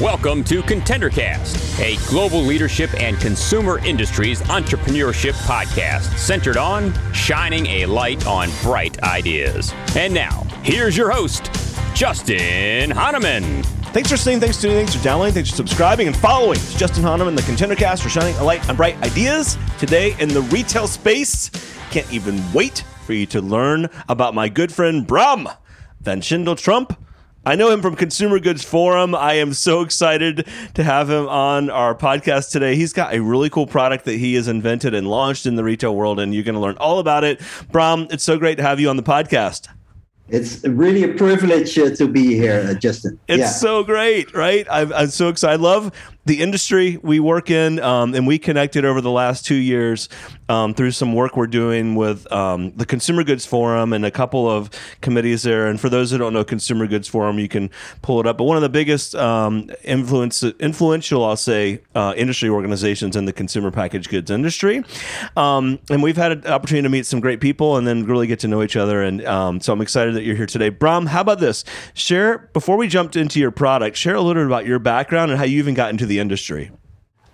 Welcome to ContenderCast, a global leadership and consumer industries entrepreneurship podcast centered on shining a light on bright ideas. And now, here's your host, Justin Honaman. Thanks for listening, thanks for tuning, thanks for downloading, thanks for subscribing and following. It's Justin Honaman, the ContenderCast, for shining a light on bright ideas. Today in the retail space, can't even wait for you to learn about my good friend Bram Van Schindel Trump I know him from Consumer Goods Forum. I am so excited to have him on our podcast today. He's got a really cool product that he has invented and launched in the retail world, and you're going to learn all about it. Bram, it's so great to have you on the podcast. It's really a privilege uh, to be here, uh, Justin. It's yeah. so great, right? I'm, I'm so excited. I love the industry we work in, um, and we connected over the last two years um, through some work we're doing with um, the Consumer Goods Forum and a couple of committees there. And for those who don't know Consumer Goods Forum, you can pull it up. But one of the biggest um, influence, influential, I'll say, uh, industry organizations in the consumer packaged goods industry. Um, and we've had an opportunity to meet some great people and then really get to know each other. And um, so I'm excited that you're here today. Bram, how about this? Share, before we jumped into your product, share a little bit about your background and how you even got into the the industry?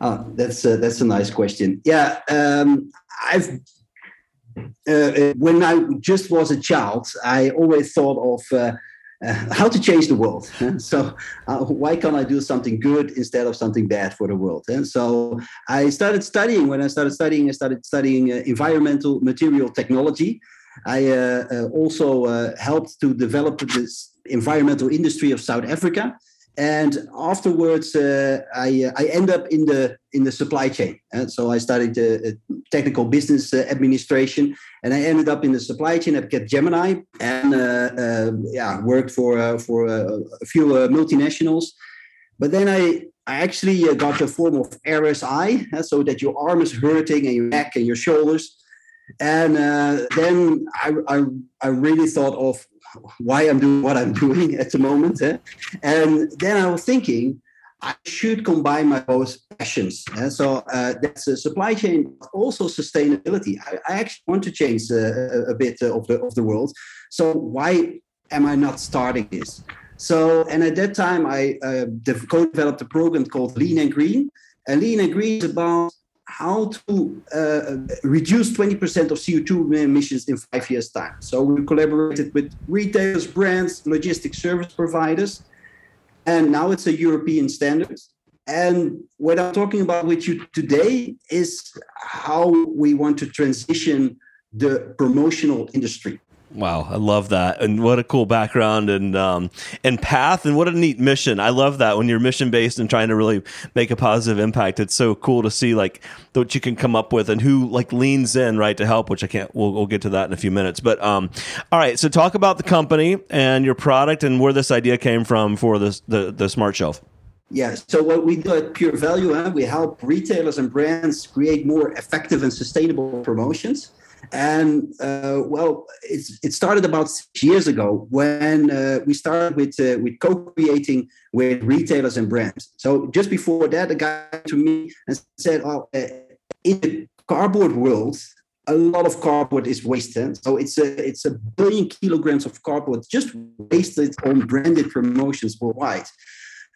Oh, that's a, that's a nice question. Yeah, um, I've uh, when I just was a child, I always thought of uh, uh, how to change the world. so uh, why can't I do something good instead of something bad for the world? And so I started studying. When I started studying, I started studying uh, environmental material technology. I uh, also helped to develop this environmental industry of South Africa and afterwards uh, I, uh, I end up in the in the supply chain. And so i studied uh, technical business uh, administration and i ended up in the supply chain at gemini and uh, uh, yeah worked for for a few multinationals. But then i I actually got a form of RSI, so that your arm is hurting and your neck and your shoulders. And then I, I, I really thought of why I'm doing what I'm doing at the moment. Eh? And then I was thinking, I should combine my both passions. Eh? So uh, that's a supply chain, also sustainability. I, I actually want to change uh, a bit of the of the world. So why am I not starting this? So and at that time I uh, co-developed a program called Lean and Green. And Lean and Green is about how to uh, reduce 20% of CO2 emissions in five years' time. So we collaborated with retailers, brands, logistic service providers, and now it's a European standard. And what I'm talking about with you today is how we want to transition the promotional industry. Wow, I love that, and what a cool background and um, and path, and what a neat mission. I love that when you're mission based and trying to really make a positive impact. It's so cool to see like what you can come up with and who like leans in right to help. Which I can't. We'll, we'll get to that in a few minutes. But um, all right, so talk about the company and your product and where this idea came from for this the the smart shelf. Yeah. So what we do at Pure Value, huh, we help retailers and brands create more effective and sustainable promotions. And uh, well, it started about six years ago when uh, we started with uh, with co-creating with retailers and brands. So just before that, a guy to me and said, "Oh, uh, in the cardboard world, a lot of cardboard is wasted. So it's a it's a billion kilograms of cardboard just wasted on branded promotions worldwide.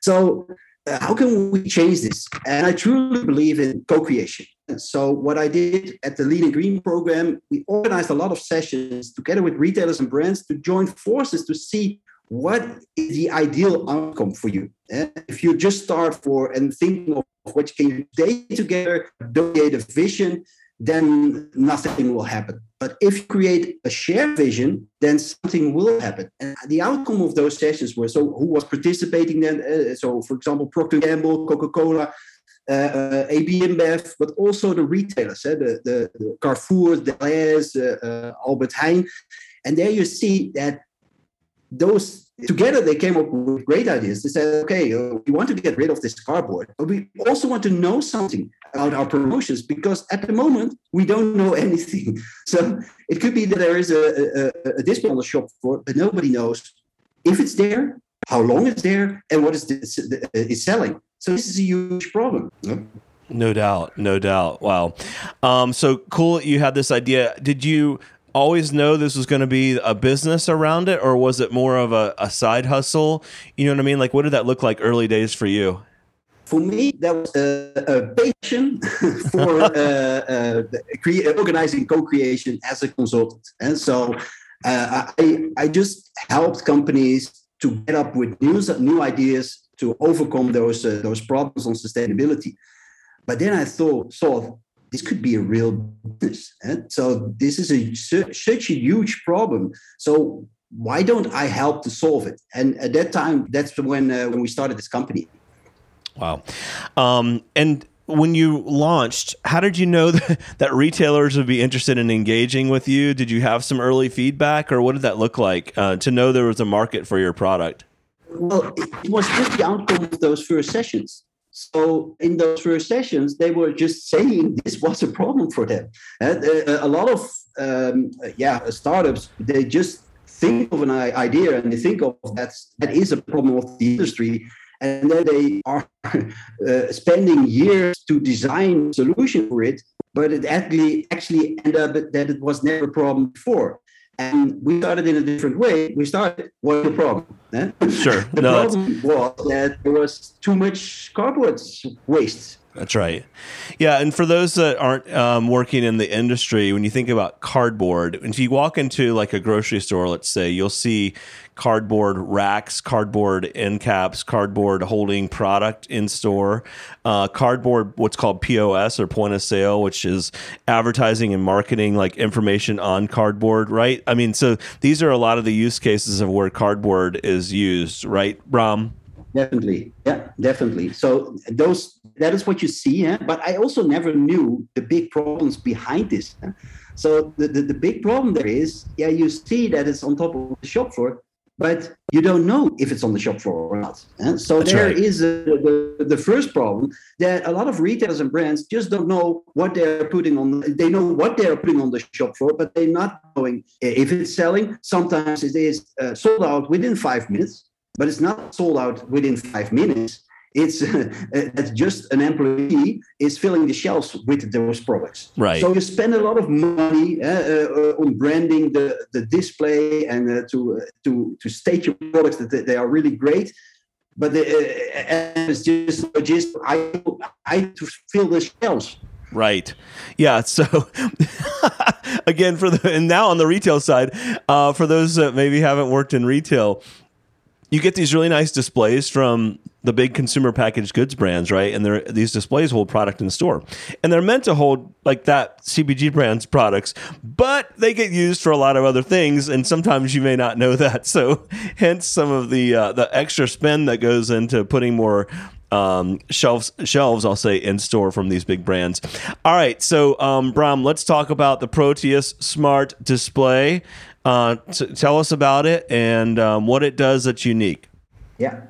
So uh, how can we change this? And I truly believe in co-creation. So what I did at the Lean and Green program, we organized a lot of sessions together with retailers and brands to join forces to see what is the ideal outcome for you. And if you just start for and think of what you can do together, create a vision, then nothing will happen. But if you create a shared vision, then something will happen. And the outcome of those sessions were so who was participating then? Uh, so, for example, Procter Gamble, Coca Cola, uh, uh, AB InBev, but also the retailers, uh, the, the, the Carrefour, Delhaize, uh, uh, Albert Heijn. And there you see that those together they came up with great ideas. They said, okay, uh, we want to get rid of this cardboard, but we also want to know something about our promotions because at the moment we don't know anything. So it could be that there is a, a, a display on the shop floor, but nobody knows if it's there, how long it's there, and what is is selling. So this is a huge problem. No doubt, no doubt. Wow. Um, so cool. You had this idea. Did you always know this was going to be a business around it, or was it more of a, a side hustle? You know what I mean? Like, what did that look like early days for you? For me, that was a, a passion for uh, uh, cre- organizing co-creation as a consultant, and so uh, I I just helped companies to get up with new new ideas to overcome those uh, those problems on sustainability. But then I thought thought this could be a real business. Eh? So this is a such a huge problem. So why don't I help to solve it? And at that time, that's when uh, when we started this company. Wow. Um, and when you launched, how did you know that, retailers would be interested in engaging with you? Did you have some early feedback, or what did that look like uh, to know there was a market for your product? Well, it was just the outcome of those first sessions. So in those first sessions, they were just saying this was a problem for them. And uh, a lot of um, yeah startups they just think of an idea and they think of that that is a problem of the industry, and then they are uh, spending years to design a solution for it, but it actually actually ended up that it was never a problem before. And we started in a different way. We started, what's the problem? Eh? Sure. the no, problem was that there was too much cardboard waste. That's right. Yeah, and for those that aren't um, working in the industry, when you think about cardboard, if you walk into like a grocery store, let's say, you'll see cardboard racks, cardboard end caps, cardboard holding product in store, uh, cardboard, what's called POS or point of sale, which is advertising and marketing, like information on cardboard, right? I mean, so these are a lot of the use cases of where cardboard is used, right, Bram? Definitely, yeah, definitely. So those that is what you see, yeah? but I also never knew the big problems behind this. So the, the, the big problem there is, yeah, you see that it's on top of the shop floor, but you don't know if it's on the shop floor or not. And so That's there right. is a, the, the first problem that a lot of retailers and brands just don't know what they're putting on. They know what they're putting on the shop floor, but they're not knowing if it's selling. Sometimes it is uh, sold out within five minutes, but it's not sold out within five minutes it's uh, just an employee is filling the shelves with those products. Right. So you spend a lot of money uh, uh, on branding the, the display and uh, to uh, to to state your products that they are really great. But the, uh, it's just just I I to fill the shelves. Right. Yeah. So again, for the and now on the retail side, uh, for those that maybe haven't worked in retail, you get these really nice displays from the big consumer packaged goods brands, right? And they're, these displays hold product in store, and they're meant to hold like that CPG brand's products, but they get used for a lot of other things, and sometimes you may not know that. So, hence some of the uh, the extra spend that goes into putting more um, shelves shelves I'll say in store from these big brands. All right, so um, Bram, let's talk about the Proteus Smart Display. Uh, t- tell us about it and um, what it does that's unique. Yeah.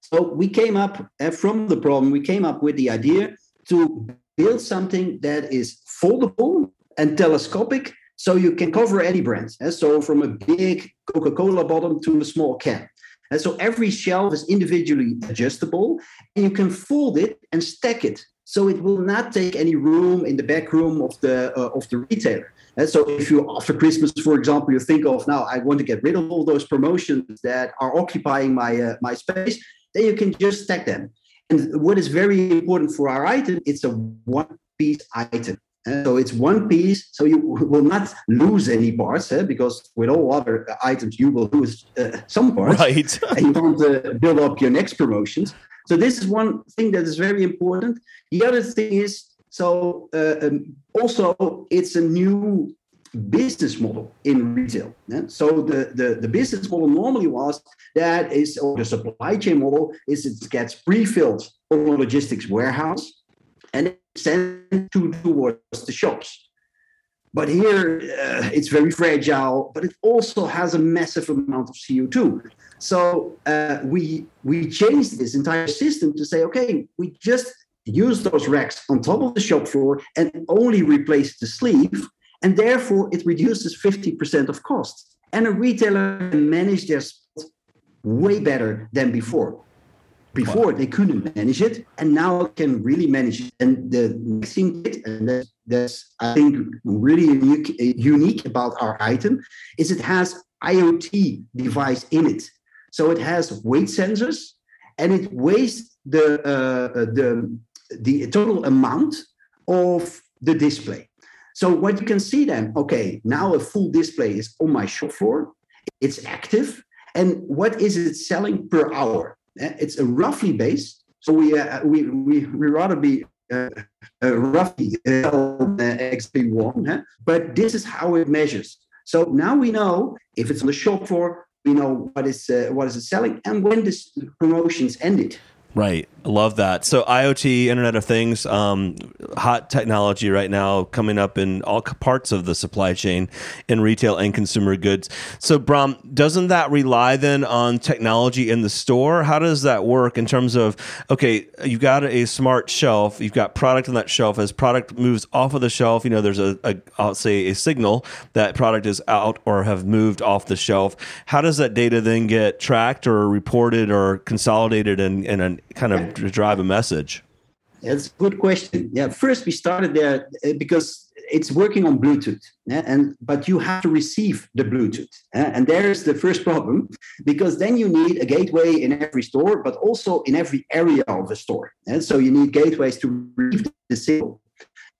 So we came up uh, from the problem, we came up with the idea to build something that is foldable and telescopic so you can cover any brand. And uh, so from a big Coca Cola bottle to a small can. And so every shelf is individually adjustable and you can fold it and stack it. So it will not take any room in the back room of the uh, of the retailer. And so if you after Christmas, for example, you think of now I want to get rid of all those promotions that are occupying my uh, my space, then you can just stack them. And what is very important for our item, it's a one piece item. And so it's one piece, so you will not lose any parts, eh? because with all other items you will lose uh, some parts, right? and you want to build up your next promotions. So this is one thing that is very important. The other thing is so uh, um, also it's a new business model in retail. Yeah? So the, the, the business model normally was that is, or the supply chain model is it gets pre-filled on a logistics warehouse and sent to towards the shops. But here uh, it's very fragile, but it also has a massive amount of CO2. So uh, we we changed this entire system to say, okay, we just use those racks on top of the shop floor and only replace the sleeve. And therefore, it reduces 50% of costs. And a retailer can manage their way better than before. Before wow. they couldn't manage it, and now can really manage it. And the next thing, and that's, that's I think really unique, unique about our item, is it has IoT device in it. So it has weight sensors, and it weighs the uh, the the total amount of the display. So what you can see then, okay, now a full display is on my shop floor, it's active, and what is it selling per hour? Eh, it's a roughly based. So we uh, we, we we rather be uh, uh, roughly uh, XP1, huh? but this is how it measures. So now we know if it's on the shop floor, we know what is uh, what is it selling and when this promotions ended. Right. Love that. So IoT, Internet of Things, um, hot technology right now coming up in all parts of the supply chain in retail and consumer goods. So Bram, doesn't that rely then on technology in the store? How does that work in terms of okay, you've got a smart shelf, you've got product on that shelf. As product moves off of the shelf, you know there's a, a I'll say a signal that product is out or have moved off the shelf. How does that data then get tracked or reported or consolidated in, in a kind of drive a message? That's a good question. Yeah, first we started there uh, because it's working on Bluetooth, yeah? and but you have to receive the Bluetooth, yeah? and there's the first problem because then you need a gateway in every store, but also in every area of the store, and so you need gateways to receive the signal.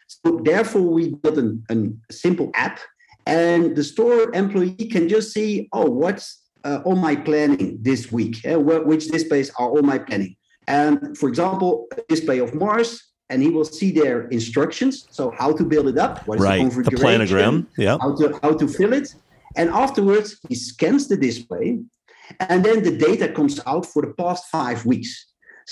So therefore, we built an, an, a simple app, and the store employee can just see, oh, what's uh, on my planning this week? Uh, which displays are all my planning? And for example, a display of Mars, and he will see their instructions. So how to build it up, what is right. the configuration, the planogram, yeah, how to how to fill it, and afterwards he scans the display, and then the data comes out for the past five weeks.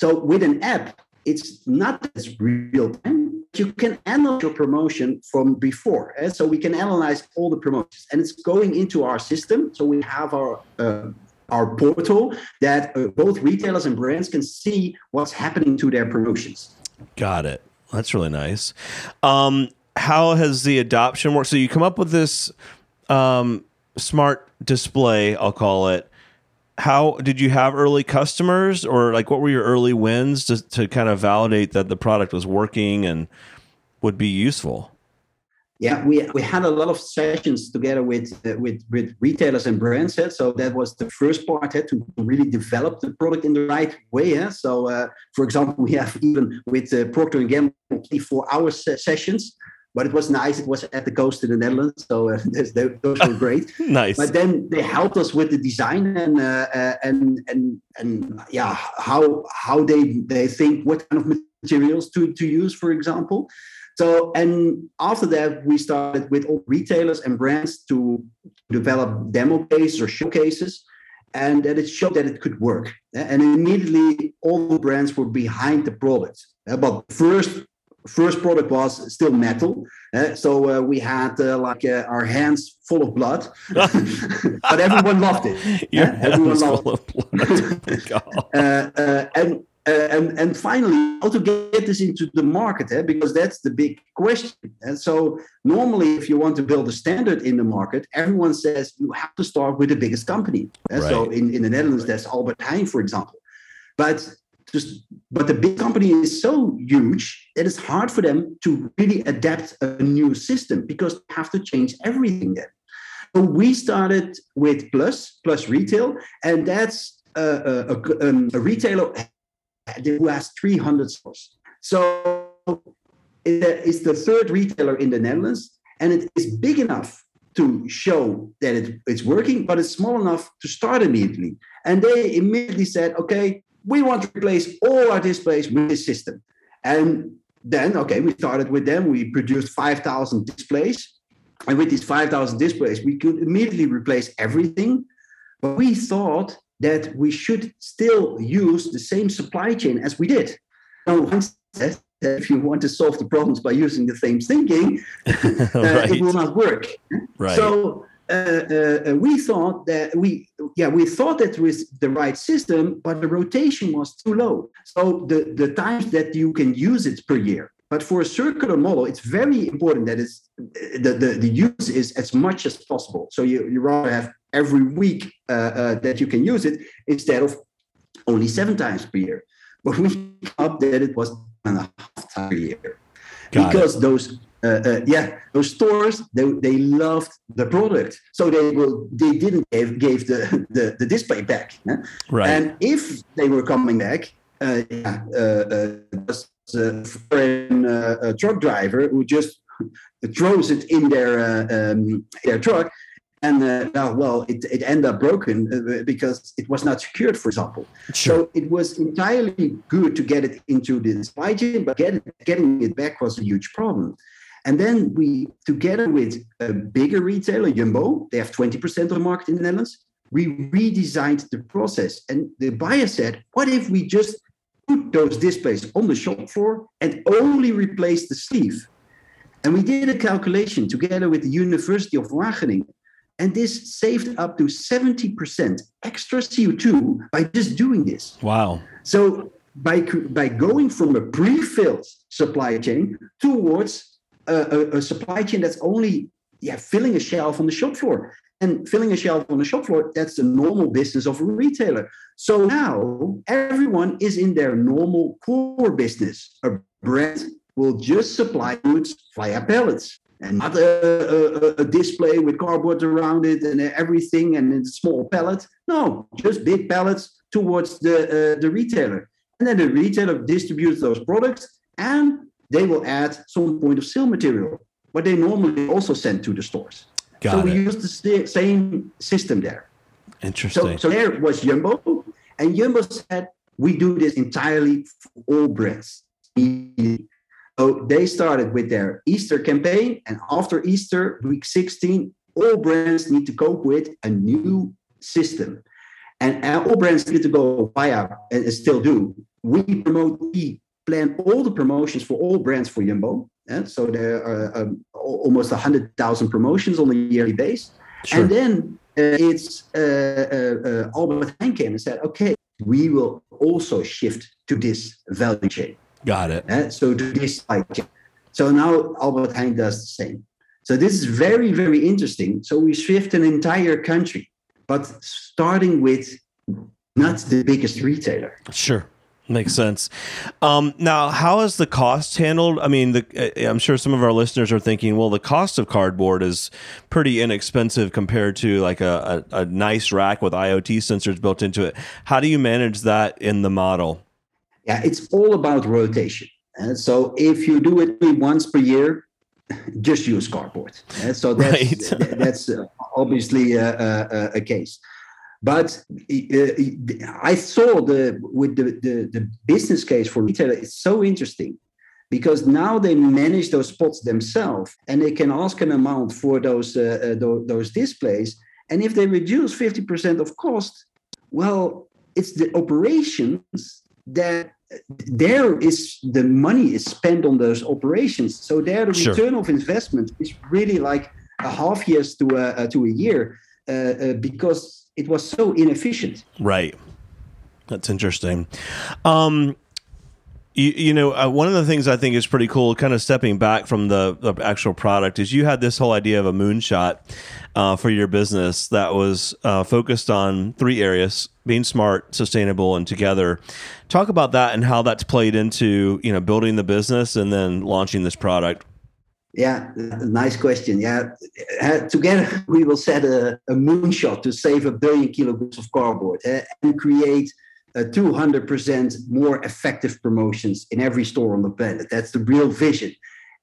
So with an app, it's not as real time. You can analyze your promotion from before. Eh? So we can analyze all the promotions, and it's going into our system. So we have our uh, our portal that uh, both retailers and brands can see what's happening to their promotions. Got it. That's really nice. Um, how has the adoption worked? So you come up with this um, smart display, I'll call it. How did you have early customers, or like what were your early wins to, to kind of validate that the product was working and would be useful? Yeah, we, we had a lot of sessions together with uh, with with retailers and brands. Uh, so that was the first part uh, to really develop the product in the right way. Uh. So, uh, for example, we have even with uh, Procter and Gamble 24 hour sessions. But it was nice. It was at the coast in the Netherlands, so uh, those were great. nice. But then they helped us with the design and and and and yeah, how how they they think what kind of materials to to use, for example. So, and after that, we started with all retailers and brands to develop demo cases or showcases, and that it showed that it could work. And immediately, all the brands were behind the product. But first, first product was still metal, so uh, we had uh, like uh, our hands full of blood, but everyone loved it. Your everyone loved it. uh, uh, and uh, and and finally, how to get this into the market, eh? because that's the big question. And so, normally, if you want to build a standard in the market, everyone says you have to start with the biggest company. Eh? Right. So, in, in the Netherlands, that's Albert Heijn, for example. But just but the big company is so huge that it's hard for them to really adapt a new system because they have to change everything then. So we started with Plus, Plus Retail, and that's a, a, a, um, a retailer who has 300 stores. So it's the third retailer in the Netherlands, and it is big enough to show that it, it's working, but it's small enough to start immediately. And they immediately said, okay, we want to replace all our displays with this system. And then, okay, we started with them. We produced 5,000 displays. And with these 5,000 displays, we could immediately replace everything. But we thought that we should still use the same supply chain as we did. No one that if you want to solve the problems by using the same thinking, uh, it will not work. Right. So uh, uh, we thought that we yeah we thought that was the right system, but the rotation was too low. So the the times that you can use it per year. But for a circular model, it's very important that it's the, the, the use is as much as possible. So you, you rather have every week uh, uh, that you can use it instead of only seven times per year. but we up that it was and a half time a year Got because those uh, uh, yeah those stores they, they loved the product so they will they didn't give, gave the, the the display back huh? Right. and if they were coming back uh, yeah, uh, uh, was a foreign uh, a truck driver who just throws it in their uh, um, their truck and uh, well, it, it ended up broken uh, because it was not secured, for example. Sure. So it was entirely good to get it into the supply chain, but get getting it back was a huge problem. And then we, together with a bigger retailer, Jumbo, they have 20% of the market in the Netherlands. We redesigned the process. And the buyer said, what if we just put those displays on the shop floor and only replace the sleeve? And we did a calculation together with the University of Wageningen. And this saved up to 70% extra CO2 by just doing this. wow. So by, by going from a pre-filled supply chain towards a, a, a supply chain that's only yeah, filling a shelf on the shop floor. And filling a shelf on the shop floor, that's the normal business of a retailer. So now everyone is in their normal core business. A brand will just supply goods via pallets and not a, a, a, display with cardboard around it and everything and in small pallets. No, just big pallets towards the, uh, the retailer. And then the retailer distributes those products and they will add some point of sale material, what they normally also send to the stores. Got so it. we use the same system there. Interesting. So, so there was Jumbo, and Jumbo said, we do this entirely for all brands. So they started with their Easter campaign, and after Easter, week 16, all brands need to cope with a new system. And all brands need to go via, and still do. We promote, we plan all the promotions for all brands for Jumbo. And so there are um, almost 100,000 promotions on a yearly base. Sure. And then uh, it's uh, uh, uh, Albert Heijn came and said, okay, we will also shift to this value chain. Got it. Uh, so to this chain. So now Albert Heijn does the same. So this is very, very interesting. So we shift an entire country, but starting with not the biggest retailer. Sure. Makes sense. Um, now, how is the cost handled? I mean, the, I'm sure some of our listeners are thinking, well, the cost of cardboard is pretty inexpensive compared to like a, a, a nice rack with IoT sensors built into it. How do you manage that in the model? Yeah, it's all about rotation. And so if you do it once per year, just use cardboard. And so that's, right. that's uh, obviously a, a, a case. But uh, I saw the with the, the, the business case for retailer. It's so interesting because now they manage those spots themselves and they can ask an amount for those uh, uh, those displays. And if they reduce fifty percent of cost, well, it's the operations that there is the money is spent on those operations. So there, the Sure. return of investment is really like a half years to a, to a year uh, uh, because it was so inefficient. Right. That's interesting. Um, you, you know, uh, one of the things I think is pretty cool, kind of stepping back from the, the actual product, is you had this whole idea of a moonshot uh, for your business that was uh, focused on three areas: being smart, sustainable, and together. Talk about that and how that's played into you know building the business and then launching this product. Yeah, nice question. Yeah, uh, together we will set a, a moonshot to save a billion kilograms of cardboard uh, and create uh, 200% more effective promotions in every store on the planet. That's the real vision.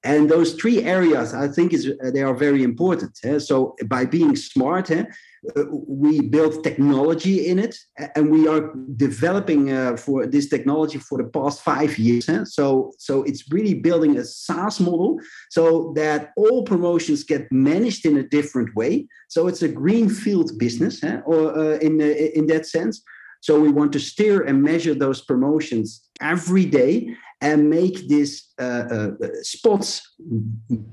And those three areas, I think, is uh, they are very important. eh? So by being smart, eh, we build technology in it, and we are developing uh, for this technology for the past five years. eh? So, so it's really building a SaaS model so that all promotions get managed in a different way. So it's a greenfield business, or uh, in in that sense. So we want to steer and measure those promotions every day and make these uh, uh, spots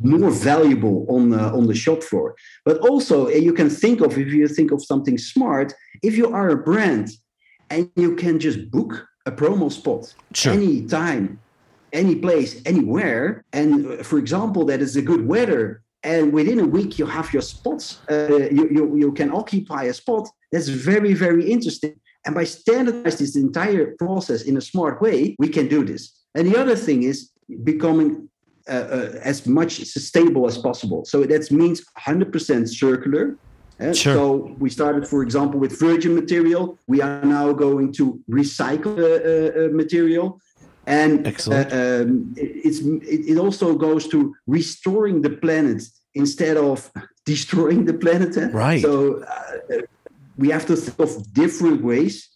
more valuable on the, on the shop floor. But also, uh, you can think of if you think of something smart, if you are a brand and you can just book a promo spot Sure. anytime, any place, anywhere, and uh, for example, that is a good weather. And within a week, you have your spots. Uh, you, you, you can occupy a spot. That's very, very interesting. And by standardizing this entire process in a smart way, we can do this. And the other thing is becoming uh, uh, as much sustainable as possible. So that means 100% circular. Uh, sure. So we started, for example, with virgin material. We are now going to recycle uh, uh, material. And um, it, it, also goes to restoring the planet instead of destroying the planet. Right. So we have to think of different ways.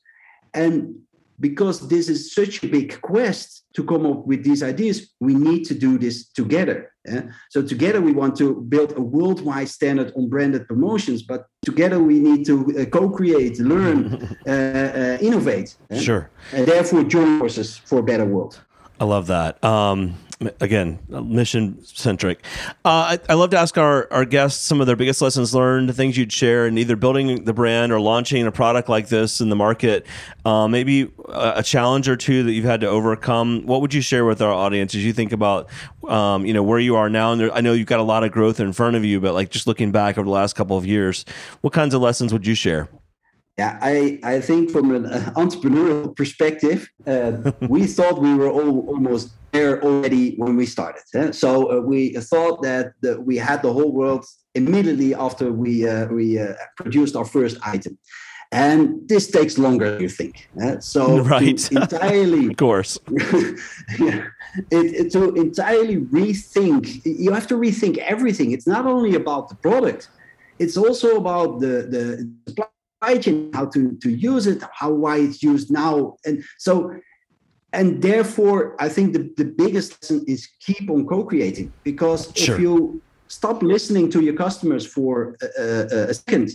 And because this is such a big quest to come up with these ideas, we need to do this together. Yeah? So together we want to build a worldwide standard on branded promotions, but together we need to uh, co-create, learn, uh, uh, innovate. Yeah? Sure. And therefore join forces for a better world. I love that. Um, again mission centric uh, I, I, love to ask our, our guests some of their biggest lessons learned things you'd share in either building the brand or launching a product like this in the market. Uh, maybe a, a, challenge or two that you've had to overcome. What would you share with our audience as you think about um, you know where you are now? And there, i know you've got a lot of growth in front of you but like just looking back over the last couple of years what kinds of lessons would you share yeah, I, I think from an entrepreneurial perspective, uh, we thought we were all almost there already when we started. Eh? So uh, we thought that the, we had the whole world immediately after we uh, we uh, produced our first item. And this takes longer than you think. Eh? So right. entirely, of course, yeah, it, it, to entirely rethink, you have to rethink everything. It's not only about the product; it's also about the the supply chain, how to, to use it, how why it's used now. And so and therefore i think the, the biggest lesson is keep on co-creating because sure. if you stop listening to your customers for a, a second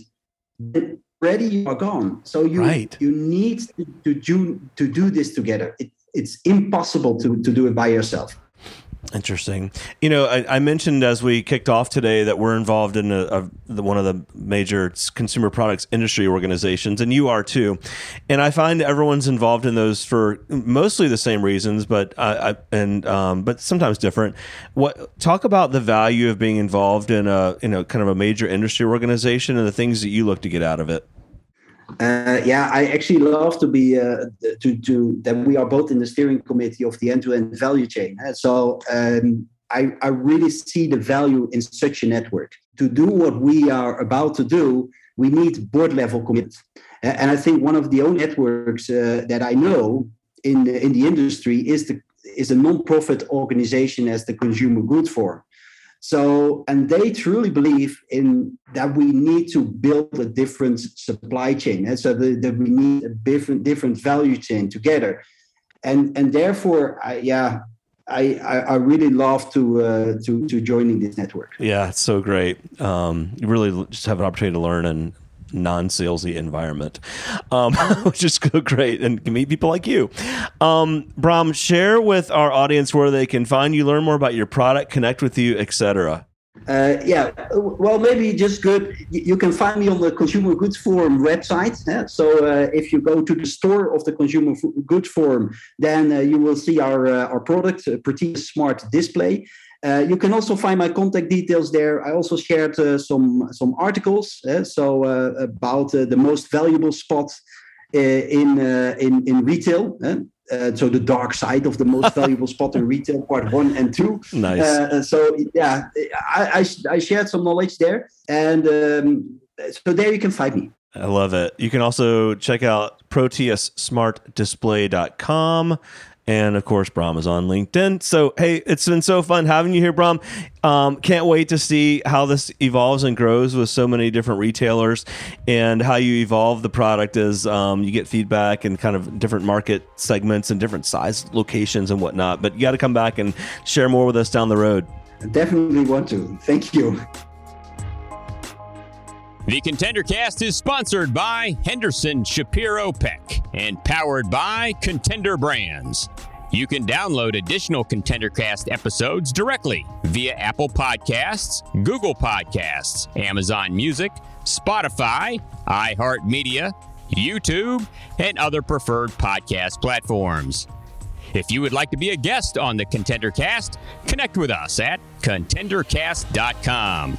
already you are gone so you right. you need to, to do to do this together it, it's impossible to, to do it by yourself Interesting. You know, I, I, mentioned as we kicked off today that we're involved in a, a, the, one of the major consumer products industry organizations, and you are too. And I find everyone's involved in those for mostly the same reasons, but I, I and um, but sometimes different. What talk about the value of being involved in a you know kind of a major industry organization and the things that you look to get out of it. Uh, yeah, I actually love to be uh, to to that we are both in the steering committee of the end-to-end value chain. So um, I I really see the value in such a network. To do what we are about to do, we need board level commitment. And I think one of the only networks uh, that I know in the, in the industry is the is a non-profit organization as the Consumer Goods Forum. So, and they truly believe in that we need to build a different supply chain, and so that, that we need a different different value chain together, and and therefore, I, yeah, I, I, really love to uh, to to joining this network. Yeah, it's so great. Um, you really just have an opportunity to learn and non-salesy environment, um, which is great, and can meet people like you. Um, Bram, share with our audience where they can find you, learn more about your product, connect with you, etc. Uh, yeah, well, maybe just good. You can find me on the Consumer Goods Forum website. Yeah? So uh, if you go to the store of the Consumer Goods Forum, then uh, you will see our uh, our product, uh, Proteus Smart Display. Uh, you can also find my contact details there. I also shared uh, some some articles, uh, so uh, about uh, the most valuable spot uh, in in in retail. so the dark side of the most valuable spot in retail, part one and two. Nice. so yeah, I, I, I shared some knowledge there, and um, so there you can find me. I love it. You can also check out proteussmartdisplay.com and of course, Bram is on LinkedIn. So, hey, it's been so fun having you here, Bram. Um, can't wait to see how this evolves and grows with so many different retailers and how you evolve the product as um, you get feedback and kind of different market segments and different size locations and whatnot. But you got to come back and share more with us down the road. I definitely want to. Thank you. The Contender Cast is sponsored by Henderson Shapiro Peck and powered by Contender Brands. You can download additional Contender Cast episodes directly via Apple Podcasts, Google Podcasts, Amazon Music, Spotify, iHeartMedia, YouTube, and other preferred podcast platforms. If you would like to be a guest on the Contender Cast, connect with us at contendercast.com.